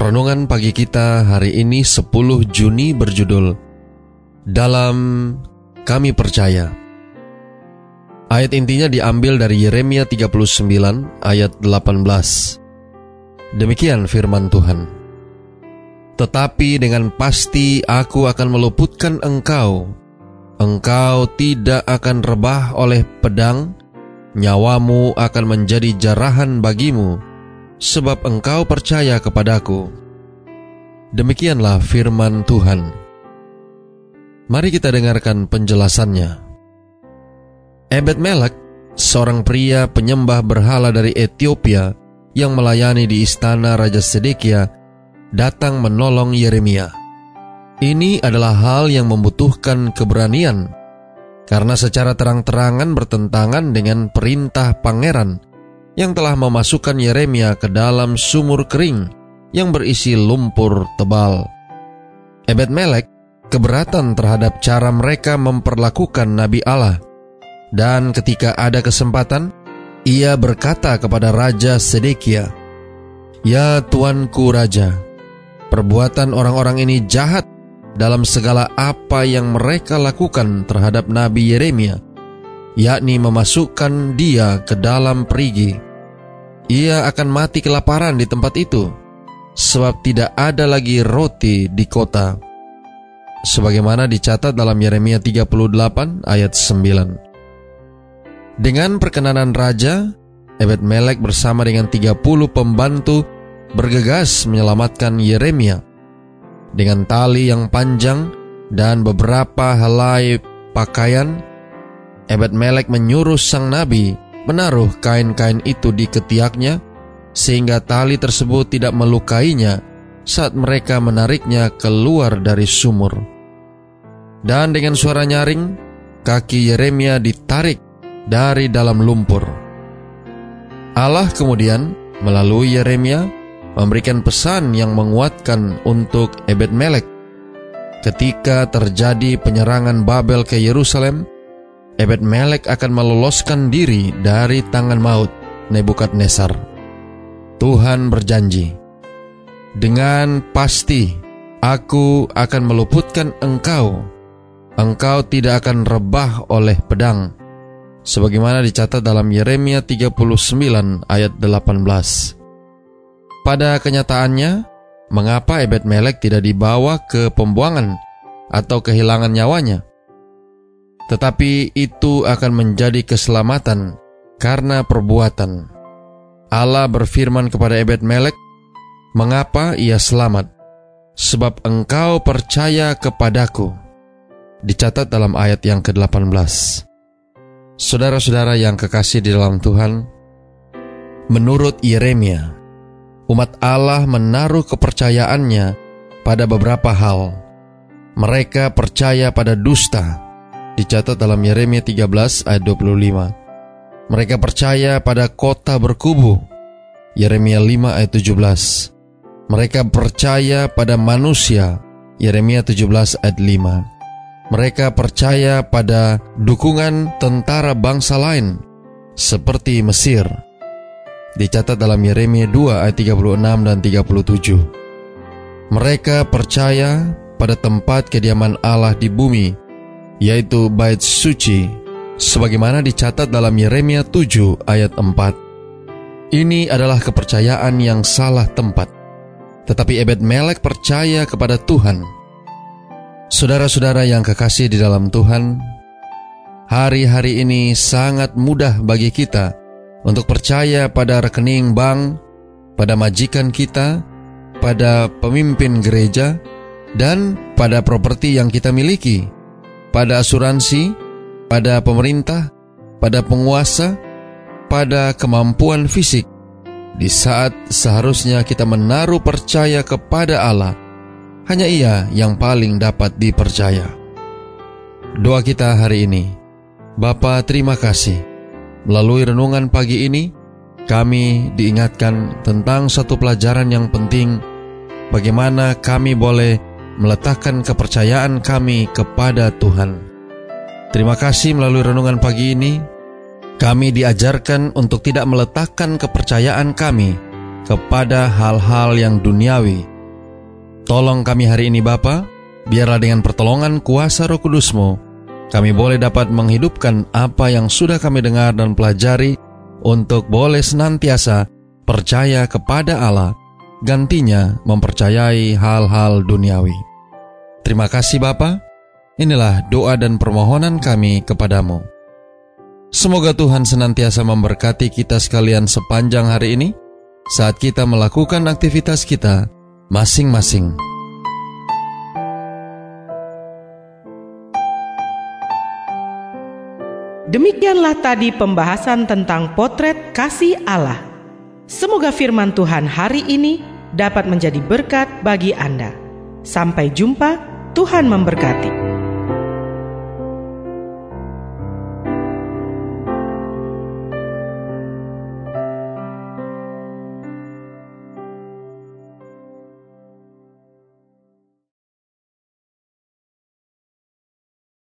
Renungan pagi kita hari ini 10 Juni berjudul Dalam Kami Percaya. Ayat intinya diambil dari Yeremia 39 ayat 18. Demikian firman Tuhan. Tetapi dengan pasti aku akan meluputkan engkau. Engkau tidak akan rebah oleh pedang, nyawamu akan menjadi jarahan bagimu sebab engkau percaya kepadaku. Demikianlah firman Tuhan. Mari kita dengarkan penjelasannya. Ebed Melek, seorang pria penyembah berhala dari Ethiopia yang melayani di istana Raja Sedekia, datang menolong Yeremia. Ini adalah hal yang membutuhkan keberanian, karena secara terang-terangan bertentangan dengan perintah pangeran yang telah memasukkan Yeremia ke dalam sumur kering yang berisi lumpur tebal. Ebed Melek keberatan terhadap cara mereka memperlakukan Nabi Allah. Dan ketika ada kesempatan, ia berkata kepada Raja Sedekia, Ya Tuanku Raja, perbuatan orang-orang ini jahat dalam segala apa yang mereka lakukan terhadap Nabi Yeremia yakni memasukkan dia ke dalam perigi. Ia akan mati kelaparan di tempat itu, sebab tidak ada lagi roti di kota. Sebagaimana dicatat dalam Yeremia 38 ayat 9. Dengan perkenanan raja, Ebed Melek bersama dengan 30 pembantu bergegas menyelamatkan Yeremia. Dengan tali yang panjang dan beberapa helai pakaian, Ebed Melek menyuruh sang nabi menaruh kain-kain itu di ketiaknya sehingga tali tersebut tidak melukainya saat mereka menariknya keluar dari sumur. Dan dengan suara nyaring, kaki Yeremia ditarik dari dalam lumpur. Allah kemudian melalui Yeremia memberikan pesan yang menguatkan untuk Ebed Melek. Ketika terjadi penyerangan Babel ke Yerusalem, Ebed Melek akan meloloskan diri dari tangan maut Nebukadnezar. Tuhan berjanji, dengan pasti aku akan meluputkan engkau. Engkau tidak akan rebah oleh pedang. Sebagaimana dicatat dalam Yeremia 39 ayat 18. Pada kenyataannya, mengapa Ebed Melek tidak dibawa ke pembuangan atau kehilangan nyawanya? Tetapi itu akan menjadi keselamatan karena perbuatan. Allah berfirman kepada Ebed Melek, "Mengapa ia selamat? Sebab engkau percaya kepadaku." Dicatat dalam ayat yang ke-18. Saudara-saudara yang kekasih di dalam Tuhan, menurut Yeremia, umat Allah menaruh kepercayaannya pada beberapa hal. Mereka percaya pada dusta, dicatat dalam Yeremia 13 ayat 25. Mereka percaya pada kota berkubu. Yeremia 5 ayat 17. Mereka percaya pada manusia. Yeremia 17 ayat 5. Mereka percaya pada dukungan tentara bangsa lain seperti Mesir. Dicatat dalam Yeremia 2 ayat 36 dan 37. Mereka percaya pada tempat kediaman Allah di bumi yaitu bait suci, sebagaimana dicatat dalam Yeremia 7 ayat 4. Ini adalah kepercayaan yang salah tempat, tetapi Ebed Melek percaya kepada Tuhan. Saudara-saudara yang kekasih di dalam Tuhan, hari-hari ini sangat mudah bagi kita untuk percaya pada rekening bank, pada majikan kita, pada pemimpin gereja, dan pada properti yang kita miliki pada asuransi, pada pemerintah, pada penguasa, pada kemampuan fisik. Di saat seharusnya kita menaruh percaya kepada Allah, hanya Ia yang paling dapat dipercaya. Doa kita hari ini, Bapa terima kasih. Melalui renungan pagi ini, kami diingatkan tentang satu pelajaran yang penting, bagaimana kami boleh meletakkan kepercayaan kami kepada Tuhan. Terima kasih melalui renungan pagi ini, kami diajarkan untuk tidak meletakkan kepercayaan kami kepada hal-hal yang duniawi, Tolong kami hari ini Bapa, biarlah dengan pertolongan kuasa roh kudusmu, kami boleh dapat menghidupkan apa yang sudah kami dengar dan pelajari untuk boleh senantiasa percaya kepada Allah, gantinya mempercayai hal-hal duniawi. Terima kasih Bapa. Inilah doa dan permohonan kami kepadamu. Semoga Tuhan senantiasa memberkati kita sekalian sepanjang hari ini saat kita melakukan aktivitas kita masing-masing. Demikianlah tadi pembahasan tentang potret kasih Allah. Semoga firman Tuhan hari ini dapat menjadi berkat bagi Anda. Sampai jumpa, Tuhan memberkati.